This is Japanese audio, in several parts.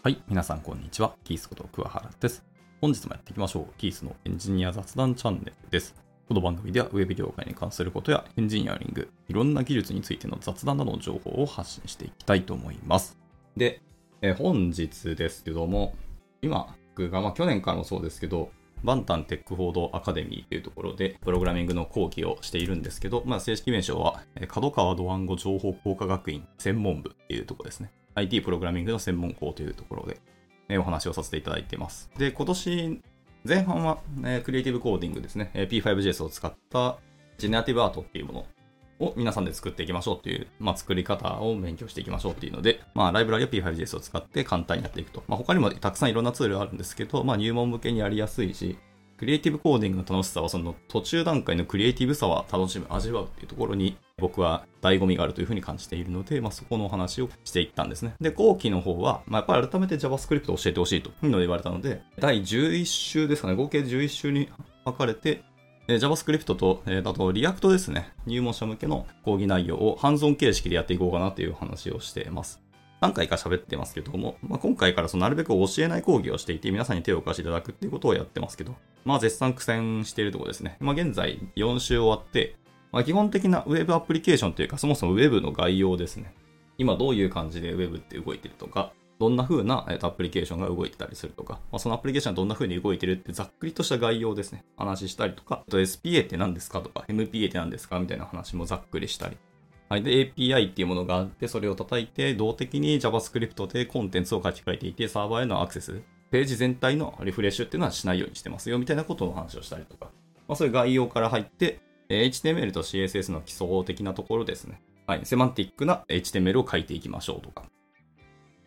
はい、皆さんこんにちは。キースこと桑原です。本日もやっていきましょう。キースのエンジニア雑談チャンネルです。この番組ではウェブ業界に関することやエンジニアリング、いろんな技術についての雑談などの情報を発信していきたいと思います。で、え本日ですけども、今、僕が、まあ去年からもそうですけど、バンタンテックフォードアカデミーというところで、プログラミングの講義をしているんですけど、まあ、正式名称は、え角川ドワンゴ情報工科学院専門部っていうところですね。IT プログラミングの専門校というところで、えお話をさせていただいています。で、今年、前半は、えクリエイティブコーディングですね。え P5JS を使ったジェネラティブアートっていうものを皆さんで作っていきましょうっていう、まあ、作り方を勉強していきましょうっていうので、まあ、ライブラリは P5JS を使って簡単にやっていくと。まあ、他にもたくさんいろんなツールがあるんですけど、まあ、入門向けにやりやすいし、クリエイティブコーディングの楽しさは、その途中段階のクリエイティブさは楽しむ、味わうっていうところに、僕は醍醐味があるというふうに感じているので、まあ、そこのお話をしていったんですね。で、後期の方は、まあ、やっぱり改めて JavaScript を教えてほしいというのを言われたので、第11週ですかね、合計11週に分かれて、JavaScript と、えーあと React ですね、入門者向けの講義内容をハンズオン形式でやっていこうかなという話をしています。何回か喋ってますけども、まあ、今回からそのなるべく教えない講義をしていて、皆さんに手を貸していただくっていうことをやってますけど、まあ絶賛苦戦しているところですね。まあ現在4週終わって、まあ、基本的な Web アプリケーションというか、そもそも Web の概要ですね。今どういう感じで Web って動いてるとか、どんな風なアプリケーションが動いてたりするとか、まあ、そのアプリケーションがどんな風に動いてるってざっくりとした概要ですね。話したりとか、と SPA って何ですかとか、MPA って何ですかみたいな話もざっくりしたり。はい。で、API っていうものがあって、それを叩いて、動的に JavaScript でコンテンツを書き換えていて、サーバーへのアクセス、ページ全体のリフレッシュっていうのはしないようにしてますよ、みたいなことの話をしたりとか。まあ、そういう概要から入って、え HTML と CSS の基礎的なところですね。はい。セマンティックな HTML を書いていきましょうとか。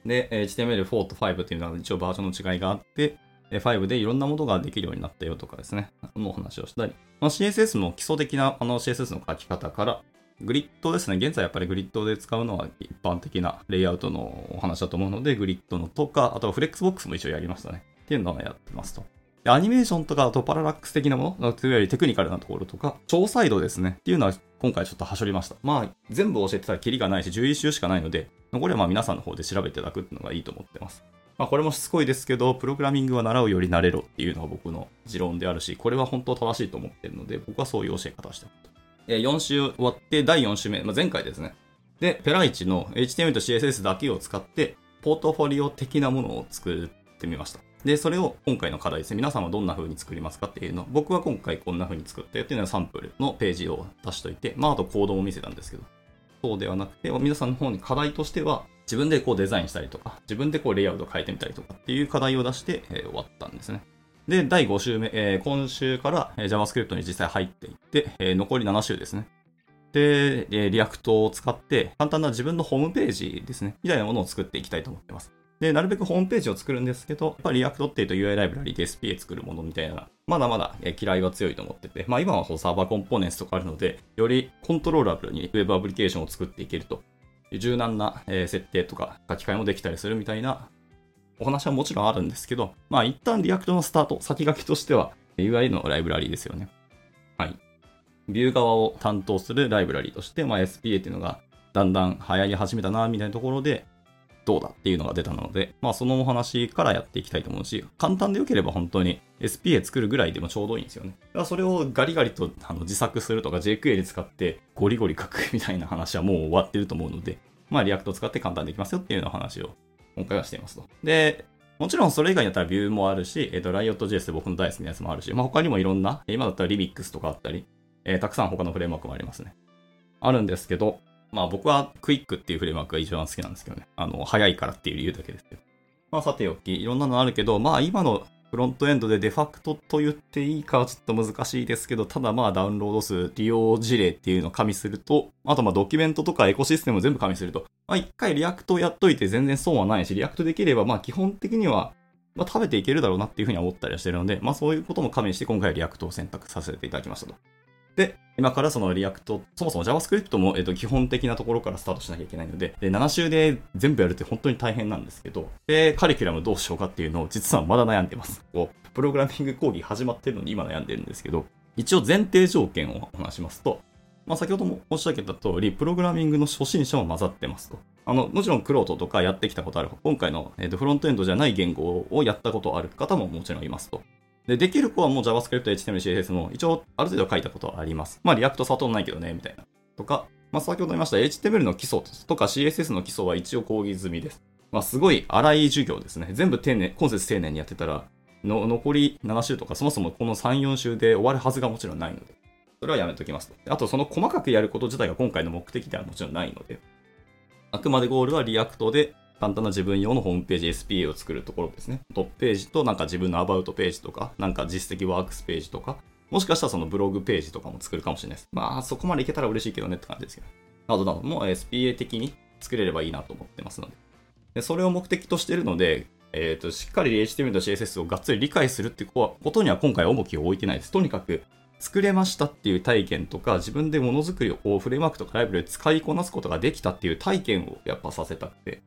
で、HTML4 と5っていうのは一応バージョンの違いがあって、5でいろんなものができるようになったよとかですね。のお話をしたり。まあ、CSS の基礎的なあの CSS の書き方から、グリッドですね。現在やっぱりグリッドで使うのは一般的なレイアウトのお話だと思うので、グリッドのとか、あとはフレックスボックスも一応やりましたね。っていうのをやってますと。でアニメーションとか、あと parallax 的なもの、というよりテクニカルなところとか、超サイドですね。っていうのは今回ちょっとはしょりました。まあ、全部教えてたらキリがないし、11週しかないので、残りはまあ皆さんの方で調べていただくっていうのがいいと思ってます。まあ、これもしつこいですけど、プログラミングは習うより慣れろっていうのが僕の持論であるし、これは本当正しいと思ってるので、僕はそういう教え方をしてます。え4週終わって、第4週目、まあ、前回ですね。で、ペライチの HTML と CSS だけを使って、ポートフォリオ的なものを作ってみました。で、それを今回の課題ですね。皆さんはどんな風に作りますかっていうの、僕は今回こんな風に作ったよっていうのはサンプルのページを出しといて、まあ、あとコードも見せたんですけど、そうではなくて、皆さんの方に課題としては、自分でこうデザインしたりとか、自分でこうレイアウト変えてみたりとかっていう課題を出して、えー終わったんですね。で、第5週目、えー今週から、えー JavaScript に実際入っていって、えー残り7週ですね。で、えー React を使って、簡単な自分のホームページですね、みたいなものを作っていきたいと思ってます。で、なるべくホームページを作るんですけど、やっぱり React っていうと UI ライブラリで SPA 作るものみたいな、まだまだ嫌いは強いと思ってて、まあ今は Server Components とかあるので、より controllable に Web アプリケーションを作っていけると、柔軟な設定とか書き換えもできたりするみたいなお話はもちろんあるんですけど、まあ一旦 React のスタート、先駆けとしては UI のライブラリーですよね。はい。ビュー側を担当するライブラリーとして、まあ、SPA っていうのがだんだん流行り始めたな、みたいなところで、どうだっていうのが出たので、まあそのお話からやっていきたいと思うし、簡単でよければ本当に SPA 作るぐらいでもちょうどいいんですよね。だからそれをガリガリとあの自作するとか JQuery 使ってゴリゴリ書くみたいな話はもう終わってると思うので、まあ React を使って簡単にできますよっていうような話を今回はしていますと。で、もちろんそれ以外だったら Vue もあるし、えっ、と、Riot.js で僕の大好きなやつもあるし、まあ他にもいろんな、今だったら Remix とかあったり、えーたくさん他のフレームワークもありますね。あるんですけど、まあ僕はクイックっていうフレームワークが一番好きなんですけどね。あの、早いからっていう理由だけですけど。まあさておき、いろんなのあるけど、まあ今のフロントエンドでデファクトと言っていいかはちょっと難しいですけど、ただまあダウンロード数、利用事例っていうのを加味すると、あとまあドキュメントとかエコシステム全部加味すると、まあ一回 React やっといて全然損はないし、 React できればまあ基本的にはまあ、食べていけるだろうなっていうふうに思ったりはしてるので、まあそういうことも加味して今回は React を選択させていただきましたと。で、今からその React、そもそも JavaScript も、えっと、基本的なところからスタートしなきゃいけないので、で、7週で全部やるって本当に大変なんですけど、で、カリキュラムどうしようかっていうのを実はまだ悩んでます。こう、プログラミング講義始まってるのに今悩んでるんですけど、一応前提条件をお話しますと、まあ、先ほども申し上げた通り、プログラミングの初心者も混ざってますと。あの、もちろんクロートとかやってきたことある、今回の、えー、とフロントエンドじゃない言語をやったことある方ももちろんいますと。で、できる子はもう JavaScript、HTML、CSS も一応ある程度書いたことはあります。まあ、 React 触ってないけどね、みたいな。とか、まあ、先ほど言いました HTML の基礎とか CSS の基礎は一応講義済みです。まあ、すごい荒い授業ですね。全部丁寧、今節丁寧にやってたら、の残り7週とか、そもそもこの3、4週で終わるはずがもちろんないので、それはやめときますと。あと、その細かくやること自体が今回の目的ではもちろんないので、あくまでゴールは React で簡単な自分用のホームページ SPA を作るところですね。トップページとなんか自分の About ページとか、なんか実績 Works ページとか、もしかしたらそのブログページとかも作るかもしれないです。まあそこまでいけたら嬉しいけどねって感じですけど。などなども SPA 的に作れればいいなと思ってますので。でそれを目的としてるので、えっ、ー、と、しっかり HTML と CSS をがっつり理解するってことには今回重きを置いてないです。とにかく作れましたっていう体験とか、自分でものづくりをこうフレームワークとかライブで使いこなすことができたっていう体験をやっぱさせたくて。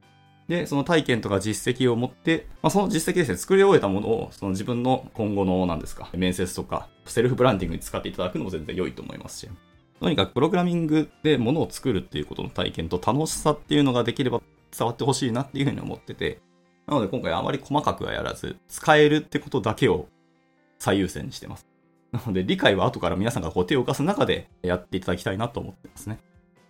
で、その体験とか実績を持って、まあ、その実績ですね、作り終えたものを、その自分の今後の、何ですか、面接とか、セルフブランディングに使っていただくのも全然良いと思いますし、とにかくプログラミングでものを作るっていうことの体験と楽しさっていうのができれば伝わってほしいなっていうふうに思ってて、なので今回あまり細かくはやらず、使えるってことだけを最優先にしてます。なので理解は後から皆さんがこう手を動かす中でやっていただきたいなと思ってますね。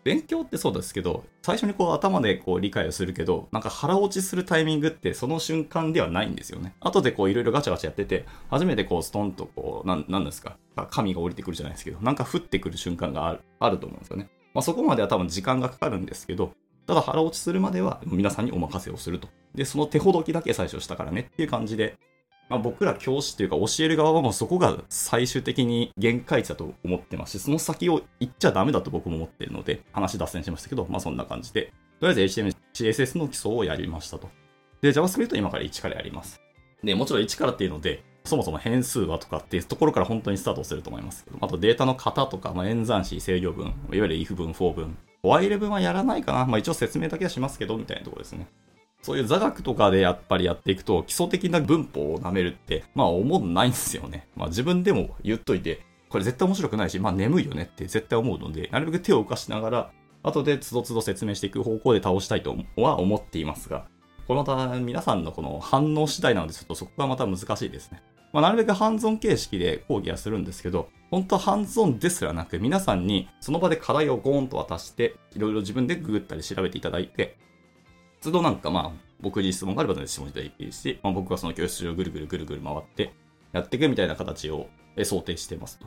勉強ってそうですけど、最初にこう頭でこう理解をするけど、なんか腹落ちするタイミングってその瞬間ではないんですよね。後でこういろいろガチャガチャやってて、初めてこうストンとこう、なん、なんですか、神が降りてくるじゃないですけど、なんか降ってくる瞬間があるあると思うんですよね。まあそこまでは多分時間がかかるんですけど、ただ腹落ちするまでは皆さんにお任せをすると。で、その手ほどきだけ最初したからねっていう感じでまあ、僕ら教師っていうか教える側はもうそこが最終的に限界値だと思ってますし、その先を行っちゃダメだと僕も思ってるので、話脱線しましたけど、まあそんな感じで、とりあえず HTML、CSS の基礎をやりましたと。で、JavaScript 今から1からやります。で、もちろん1からっていうので、そもそも変数はとかっていうところから本当にスタートすると思いますけど、あとデータの型とか、まあ、演算子、制御文、いわゆる if 文、for 文、while 文はやらないかな。まあ一応説明だけはしますけど、みたいなところですね。そういう座学とかでやっぱりやっていくと、基礎的な文法を舐めるって、まあ思んないんですよね。まあ自分でも言っといて、これ絶対面白くないし、まあ眠いよねって絶対思うので、なるべく手を動かしながら、後でつどつど説明していく方向で倒したいとは思っていますが、これまた皆さんのこの反応次第なので、ちょっとそこがまた難しいですね。まあ、なるべくハンズオン形式で講義はするんですけど、本当はハンズオンですらなく、皆さんにその場で課題をゴーンと渡して、いろいろ自分でググったり調べていただいて、都度なんかまあ、僕に質問があれば質問いただいていいし、まあ、僕はその教室上ぐるぐるぐるぐる回ってやっていくみたいな形を想定してますと。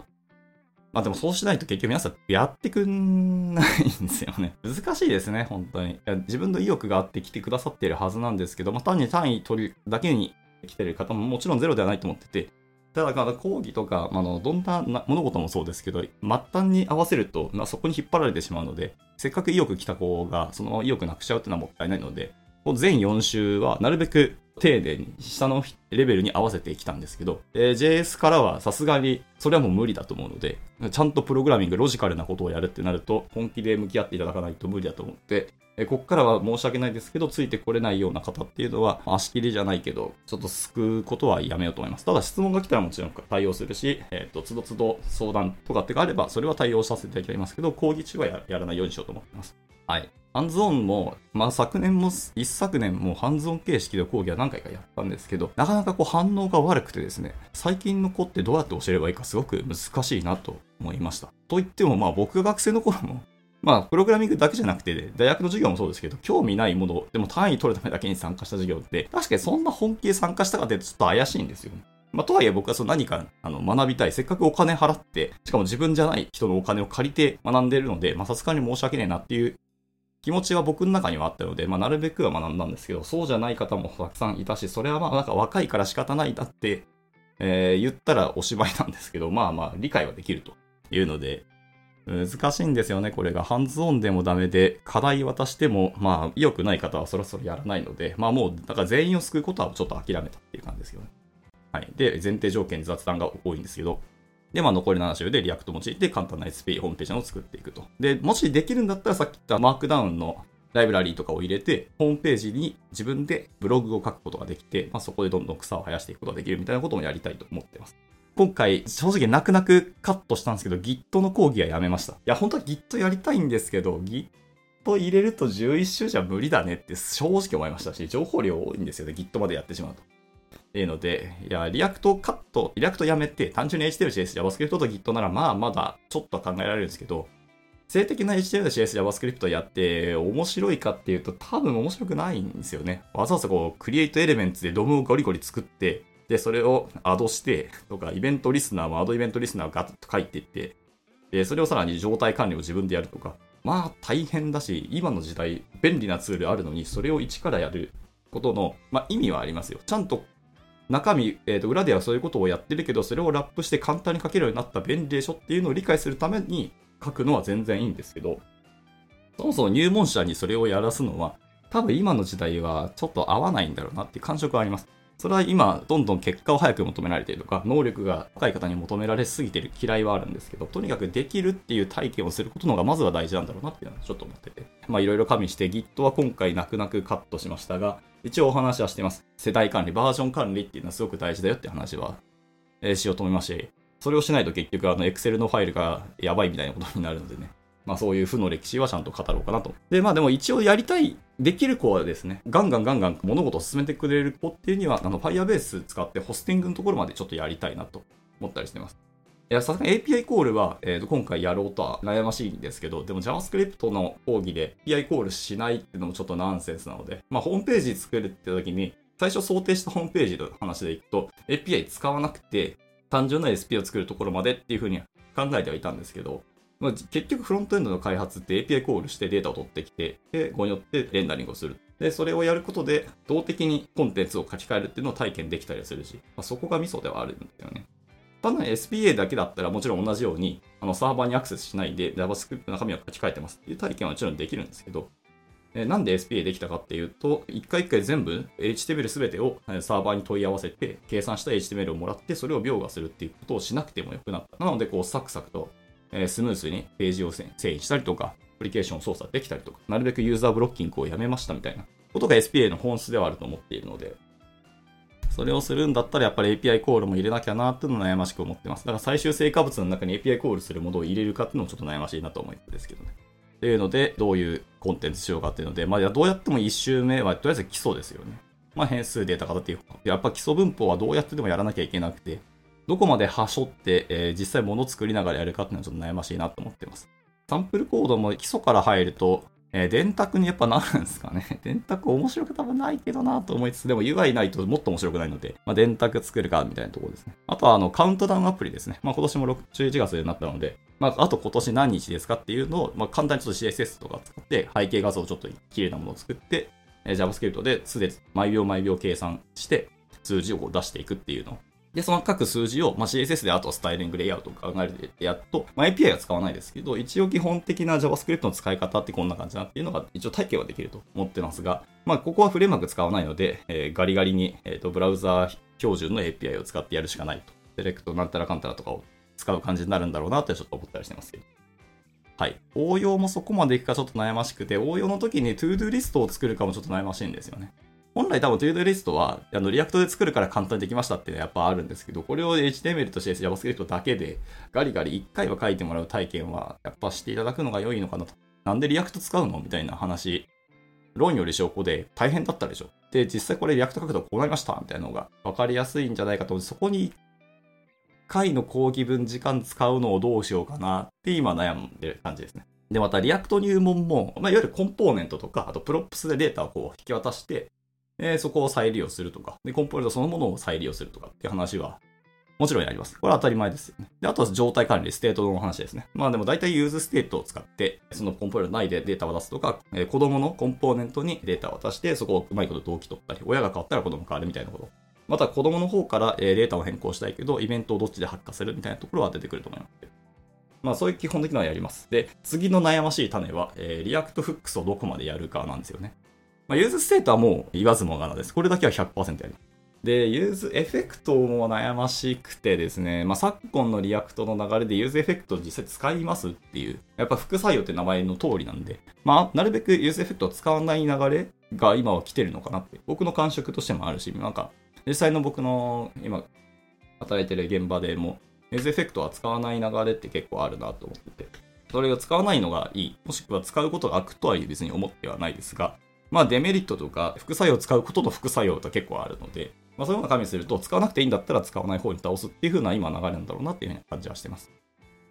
まあでもそうしないと結局皆さんやってくんないんですよね。難しいですね、本当に。自分の意欲があって来てくださっているはずなんですけど、まあ単に単位取るだけに来てる方ももちろんゼロではないと思ってて、ただ、講義とか、あの、どんな物事もそうですけど、末端に合わせると、まあ、そこに引っ張られてしまうので、せっかく意欲来た子が、その意欲なくしちゃうっていうのはもったいないので、全4週はなるべく丁寧に下のレベルに合わせてきたんですけど、えー、JS からはさすがにそれはもう無理だと思うので、ちゃんとプログラミング、ロジカルなことをやるってなると、本気で向き合っていただかないと無理だと思って、えー、ここからは申し訳ないですけど、ついてこれないような方っていうのは、足切りじゃないけど、ちょっと救うことはやめようと思います。ただ質問が来たらもちろん対応するし、えっ、ー、と、つどつど相談とかってがあれば、それは対応させていただきますけど、講義中はやらないようにしようと思ってます。はい。ハンズオンも、まあ昨年も、一昨年もハンズオン形式で講義は何回かやったんですけど、なかなかこう反応が悪くてですね、最近の子ってどうやって教えればいいかすごく難しいなと思いました。と言ってもまあ僕が学生の頃も、まあプログラミングだけじゃなくて、大学の授業もそうですけど、興味ないもの、でも単位取るためだけに参加した授業って、確かにそんな本気で参加したかってちょっと怪しいんですよね。まあ、とはいえ僕はその何かあの学びたい。せっかくお金払って、しかも自分じゃない人のお金を借りて学んでいるので、まあさすがに申し訳ねえなっていう気持ちは僕の中にはあったので、まあ、なるべくは学んだんですけど、そうじゃない方もたくさんいたし、それはまあなんか若いから仕方ないだって、えー、言ったらおしまいなんですけど、まあまあ理解はできるというので、難しいんですよね、これが。ハンズオンでもダメで、課題渡しても、まあ、良くない方はそろそろやらないので、まあもう、だから全員を救うことはちょっと諦めたっていう感じですよね。はい。で、前提条件雑談が多いんですけど、で、まあ、残り7週で React 用いて簡単な SP ホームページを作っていくと。で、もしできるんだったらさっき言った Markdown のライブラリーとかを入れて、ホームページに自分でブログを書くことができて、まあ、そこでどんどん草を生やしていくことができるみたいなこともやりたいと思ってます。今回、正直泣く泣くカットしたんですけど、Git の講義はやめました。いや、本当は Git やりたいんですけど、Git 入れると11週じゃ無理だねって正直思いましたし、情報量多いんですよね、Git までやってしまうと。っていうので、いや、 React カット、 React やめて、単純に HTML、CSS、JavaScript と Git なら、まあ、まだちょっと考えられるんですけど、静的な HTML、CSS、JavaScript やって面白いかっていうと多分面白くないんですよね。わざわざこう、 createElements で DOM をゴリゴリ作って、で、それを add して、とか、 event listener も addEventListener をガッと書いていって、で、それをさらに状態管理を自分でやるとか、まあ大変だし、今の時代便利なツールあるのに、それを一からやることの、まあ、意味はありますよ。ちゃんと中身、えー、と裏ではそういうことをやってるけど、それをラップして簡単に書けるようになった便利でしょっていうのを理解するために書くのは全然いいんですけど、そもそも入門者にそれをやらすのは、多分今の時代はちょっと合わないんだろうなっていう感触はあります。それは今、どんどん結果を早く求められているとか、能力が高い方に求められすぎている嫌いはあるんですけど、とにかくできるっていう体験をすることの方がまずは大事なんだろうなっていうのはちょっと思ってて。まあいろいろ加味して Git は今回泣く泣くカットしましたが、一応お話はしてます。世代管理、バージョン管理っていうのはすごく大事だよって話は、え、しようと思いますし、それをしないと結局あの Excel のファイルがやばいみたいなことになるのでね。まあそういう負の歴史はちゃんと語ろうかなと。で、まあでも一応やりたい、できる子はですね、ガンガンガンガン物事を進めてくれる子っていうには、あの Firebase 使ってホスティングのところまでちょっとやりたいなと思ったりしてます。いや、さすがに API コールは、えー、と今回やろうとは悩ましいんですけど、でも JavaScript の講義で API コールしないっていうのもちょっとナンセンスなので、まあホームページ作るって時に、最初想定したホームページの話でいくと、API 使わなくて、単純な SP を作るところまでっていうふうに考えてはいたんですけど、まあ、結局フロントエンドの開発って API コールしてデータを取ってきて、で、ここによってレンダリングをする。で、それをやることで、動的にコンテンツを書き換えるっていうのを体験できたりするし、まあ、そこがミソではあるんだよね。ただ SPA だけだったらもちろん同じように、あのサーバーにアクセスしないで JavaScript の中身を書き換えてますっていう体験はもちろんできるんですけど、えなんで SPA できたかっていうと、一回一回全部 HTML すべてをサーバーに問い合わせて、計算した HTML をもらって、それを描画するっていうことをしなくてもよくなった。なので、こう、サクサクとえスムーズにページを遷移したりとか、アプリケーションを操作できたりとか、なるべくユーザーブロッキングをやめましたみたいなことが SPA の本質ではあると思っているので、それをするんだったらやっぱり API コールも入れなきゃなっていうのを悩ましく思ってます。だから最終成果物の中に API コールするものを入れるかっていうのもちょっと悩ましいなと思うんですけどね。っていうので、どういうコンテンツしようかっていうので、まあ、どうやっても1周目はとりあえず基礎ですよね。まあ、変数データ型っていう。やっぱ基礎文法はどうやってでもやらなきゃいけなくて、どこまではしょって、えー、実際物作りながらやるかっていうのはちょっと悩ましいなと思ってます。サンプルコードも基礎から入ると、えー、電卓にやっぱなるんですかね。電卓面白く多分ないけどなと思いつつ、でも UI ないともっと面白くないので、まあ、電卓作るかみたいなところですね。あとはあのカウントダウンアプリですね。まあ、今年も11月になったので、まあ、あと今年何日ですかっていうのを、まあ、簡単にちょっと CSS とか使って背景画像をちょっと綺麗なものを作って、えー、JavaScript ですで毎秒毎秒計算して数字を出していくっていうのをで、その各数字を、まあ、CSS であとスタイリング、レイアウトを考えてやっと、まあ、API は使わないですけど、一応基本的な JavaScript の使い方ってこんな感じなっていうのが一応体系はできると思ってますが、まあ、ここはフレームワーク使わないので、えー、ガリガリに、えーと、ブラウザー標準の API を使ってやるしかないと。セレクトなんたらかんたらとかを使う感じになるんだろうなってちょっと思ったりしてますけど。はい。応用もそこまでいくかちょっと悩ましくて、応用の時に ToDo リストを作るかもちょっと悩ましいんですよね。本来多分 ToDo リストは、あの、 React で作るから簡単にできましたっていうのはやっぱあるんですけど、これを HTML と CS、JavaScript だけでガリガリ1回は書いてもらう体験は、やっぱしていただくのが良いのかなと。なんで React 使うのみたいな話。論より証拠で大変だったでしょ。で、実際これ React 書くとこうなりましたみたいなのが分かりやすいんじゃないかと思。そこに1回の講義分時間使うのをどうしようかなって今悩んでる感じですね。で、また React 入門も、まあ、いわゆるコンポーネントとか、あと props でデータをこう引き渡して、えー、そこを再利用するとか、で、コンポーネントそのものを再利用するとかっていう話は、もちろんやります。これは当たり前ですよね。で、あとは状態管理、ステートの話ですね。まあでも大体 useState を使って、そのコンポーネント内でデータを出すとか、えー、子供のコンポーネントにデータを渡して、そこをうまいこと同期取ったり、親が変わったら子供変わるみたいなこと。また子供の方からデータを変更したいけど、イベントをどっちで発火するみたいなところは出てくると思います。まあそういう基本的なのはやります。で、次の悩ましい種は、えー、 React Hooks をどこまでやるかなんですよね。まあ、 useState はもう言わずもがなです。これだけは100%やりますで、 useEffect も悩ましくてですね、まあ、昨今の React の流れで useEffect を実際使いますっていう、やっぱ副作用って名前の通りなんで、まあ、なるべく useEffect を使わない流れが今は来てるのかなって、僕の感触としてもあるし、なんか、実際の僕の今、働いてる現場でも、 useEffect は使わない流れって結構あるなと思ってて、それを使わないのがいい、もしくは使うことが悪とは別に思ってはないですが、まあデメリットとか副作用を使うことの副作用と結構あるので、まあそういうのを加味すると使わなくていいんだったら使わない方に倒すっていう風な今流れなんだろうなっていう風な感じはしてます。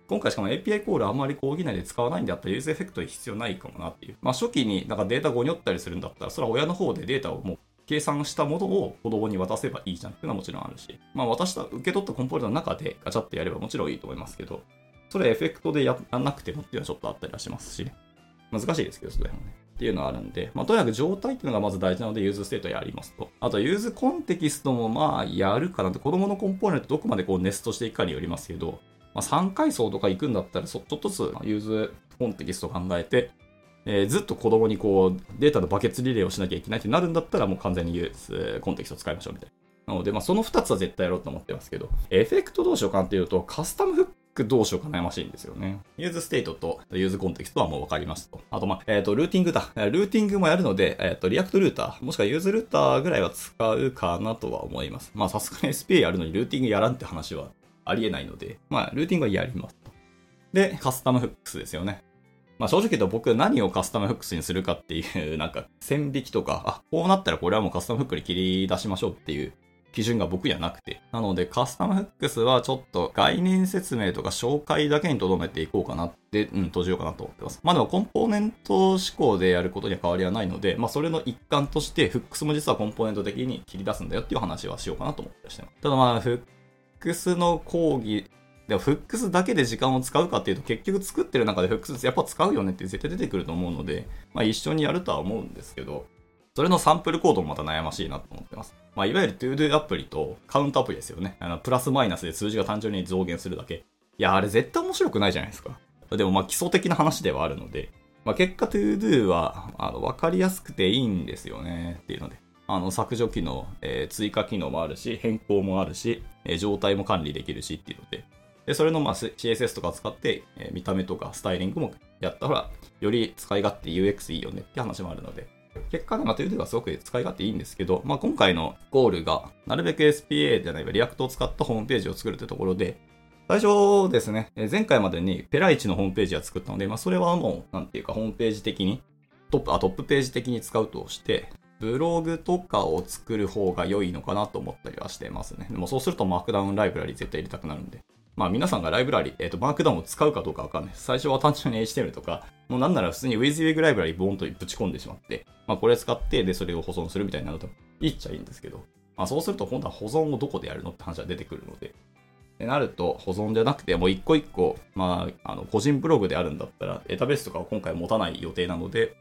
今回しかも API コールあんまり講義内で使わないんであったら useEffect 必要ないかもなっていう。まあ初期になんかデータごにょったりするんだったら、それは親の方でデータをもう計算したものを子供に渡せばいいじゃんっていうのはもちろんあるし、まあ渡した、受け取ったコンポーネントの中でガチャってやればもちろんいいと思いますけど、それエフェクトでやらなくてもっていうのはちょっとあったりはしますし、難しいですけど、それもね。っていうのはあるんで、まあ、とにかく状態っていうのがまず大事なので、 useState やりますと。あと、 useContext もまあ、やるかなって、子供のコンポーネントどこまでこうネストしていくかによりますけど、まあ、3階層とか行くんだったら、ちょっとずつ useContext 考えて、えー、ずっと子供にこう、データのバケツリレーをしなきゃいけないってなるんだったら、もう完全に useContext を使いましょうみたいな。なので、まあ、その2つは絶対やろうと思ってますけど、エフェクトどうしようかっていうと、カスタムフックどうしようか悩ましいんですよね。 useState と useContext はもう分かりますと。あと、まあ、えっ、ー、と、ルーティングだ。ルーティングもやるので、えっ、ー、と、 React Router、もしくは useRouter ぐらいは使うかなとは思います。まあ、さすがに SPA やるのにルーティングやらんって話はありえないので、まあ、ルーティングはやりますと。で、カスタムフックスですよね。まあ正直言うと僕何をカスタムフックスにするかっていう、なんか線引きとか、あ、こうなったらこれはもうカスタムフックに切り出しましょうっていう基準が僕にはなくて。なので、カスタムフックスはちょっと概念説明とか紹介だけに留めていこうかなって、うん、閉じようかなと思ってます。まあでもコンポーネント思考でやることには変わりはないので、まあそれの一環として、フックスも実はコンポーネント的に切り出すんだよっていう話はしようかなと思ってしてます。ただまあ、フックスの講義、でもフックスだけで時間を使うかっていうと結局作ってる中でフックスやっぱ使うよねって絶対出てくると思うので、まあ一緒にやるとは思うんですけど、それのサンプルコードもまた悩ましいなと思ってます。まあ、いわゆる ToDo アプリとカウントアプリですよね。あの、プラスマイナスで数字が単純に増減するだけ。いや、あれ絶対面白くないじゃないですか。でもまあ基礎的な話ではあるので、まあ、結果 ToDo は、あの、わかりやすくていいんですよねっていうので。あの、削除機能、えー、追加機能もあるし、変更もあるし、えー、状態も管理できるしっていうので。で、それのまあ CSS とか使って、えー、見た目とかスタイリングもやったら、より使い勝手 UX いいよねって話もあるので、結果ね、まあ、というではすごく使い勝手いいんですけど、まあ、今回のゴールが、なるべく SPA じゃない React を使ったホームページを作るというところで、最初ですね、前回までにペライチのホームページは作ったので、まあ、それはもう、なんていうか、ホームページ的に、トップ、あ、トップページ的に使うとして、ブログとかを作る方が良いのかなと思ったりはしてますね。でもそうするとマークダウンライブラリ絶対入れたくなるんで。まあ皆さんがライブラリ、えっ、ー、と、マークダウンを使うかどうかわかんない。最初は単純に HTML とか、もうなんなら普通に WYSIWYG ライブラリボーンとぶち込んでしまって、まあこれ使って、で、それを保存するみたいになるといいっちゃいいんですけど、まあそうすると今度は保存をどこでやるのって話が出てくるので、ってなると保存じゃなくて、もう一個一個、まあ、あの、個人ブログであるんだったら、データベースとかを今回持たない予定なので、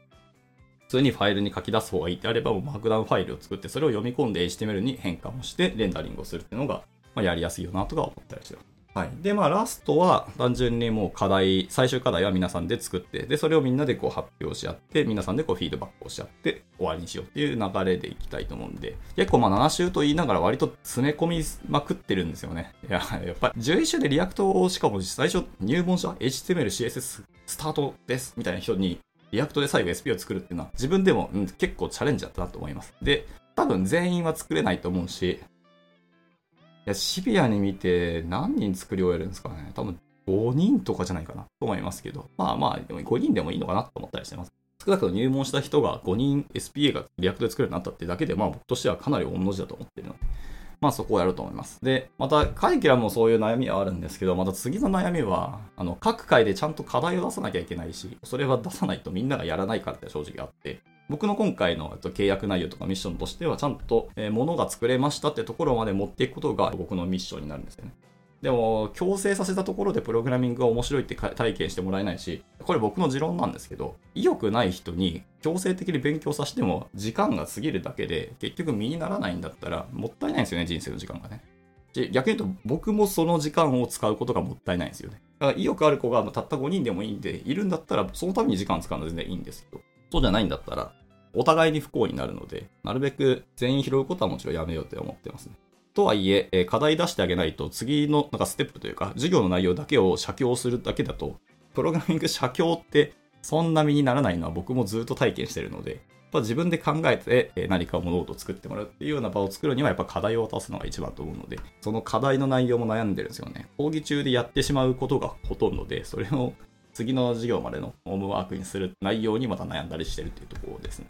普通にファイルに書き出す方がいいってあれば、もうマークダウンファイルを作って、それを読み込んで HTML に変換をして、レンダリングをするっていうのが、まあ、やりやすいよなとか思ったりしてます。はい。で、まあ、ラストは、単純にもう課題、最終課題は皆さんで作って、で、それをみんなでこう発表し合って、皆さんでこうフィードバックをし合って、終わりにしようっていう流れでいきたいと思うんで、結構まあ7週と言いながら割と詰め込みまくってるんですよね。いや、やっぱり11週で React をしかも最初入門者 HTML、CSS スタートですみたいな人に、リアクトで最後 SP を作るっていうのは自分でも、うん、結構チャレンジだったなと思います。で、多分全員は作れないと思うし、いや、シビアに見て何人作り終えるんですかね。多分5人とかじゃないかなと思いますけど。まあまあ、でも5人でもいいのかなと思ったりしてます。少なくとも入門した人が5人 SPA がリアクトで作るようになったってだけで、まあ僕としてはかなり御の字だと思ってるので。まあそこをやると思います。で、またカイキラもそういう悩みはあるんですけど、また次の悩みは、あの、各回でちゃんと課題を出さなきゃいけないし、それは出さないとみんながやらないからって正直あって、僕の今回の契約内容とかミッションとしては、ちゃんと物が作れましたってところまで持っていくことが僕のミッションになるんですよね。でも、強制させたところでプログラミングが面白いって体験してもらえないし、これ僕の持論なんですけど、意欲ない人に強制的に勉強させても時間が過ぎるだけで結局身にならないんだったらもったいないんですよね、人生の時間がね。逆に言うと僕もその時間を使うことがもったいないんですよね。だから意欲ある子がたった5人でもいいんで、いるんだったらそのために時間使うのは全然いいんですけど、そうじゃないんだったら、お互いに不幸になるので、なるべく全員拾うことはもちろんやめようと思ってますね。とはいえ、課題出してあげないと、次のなんかステップというか、授業の内容だけを写経するだけだと、プログラミング写経ってそんな身にならないのは僕もずっと体験してるので、ぱ自分で考えて何か物事を作ってもらうっていうような場を作るにはやっぱ課題を渡すのが一番と思うので、その課題の内容も悩んでるんですよね。講義中でやってしまうことがほとんどで、それを次の授業までのホームワークにする内容にまた悩んだりしてるっていうところですね。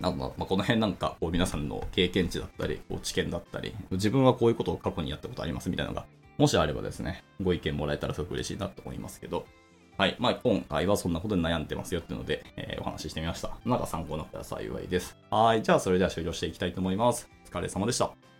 なのまあ、この辺なんかこう皆さんの経験値だったり、こう知見だったり、自分はこういうことを過去にやったことありますみたいなのが、もしあればですね、ご意見もらえたらすごく嬉しいなと思いますけど、はい。まあ、今回はそんなことに悩んでますよっていうので、えー、お話ししてみました。なんか参考になったら幸いです。はい。じゃあ、それでは終了していきたいと思います。お疲れ様でした。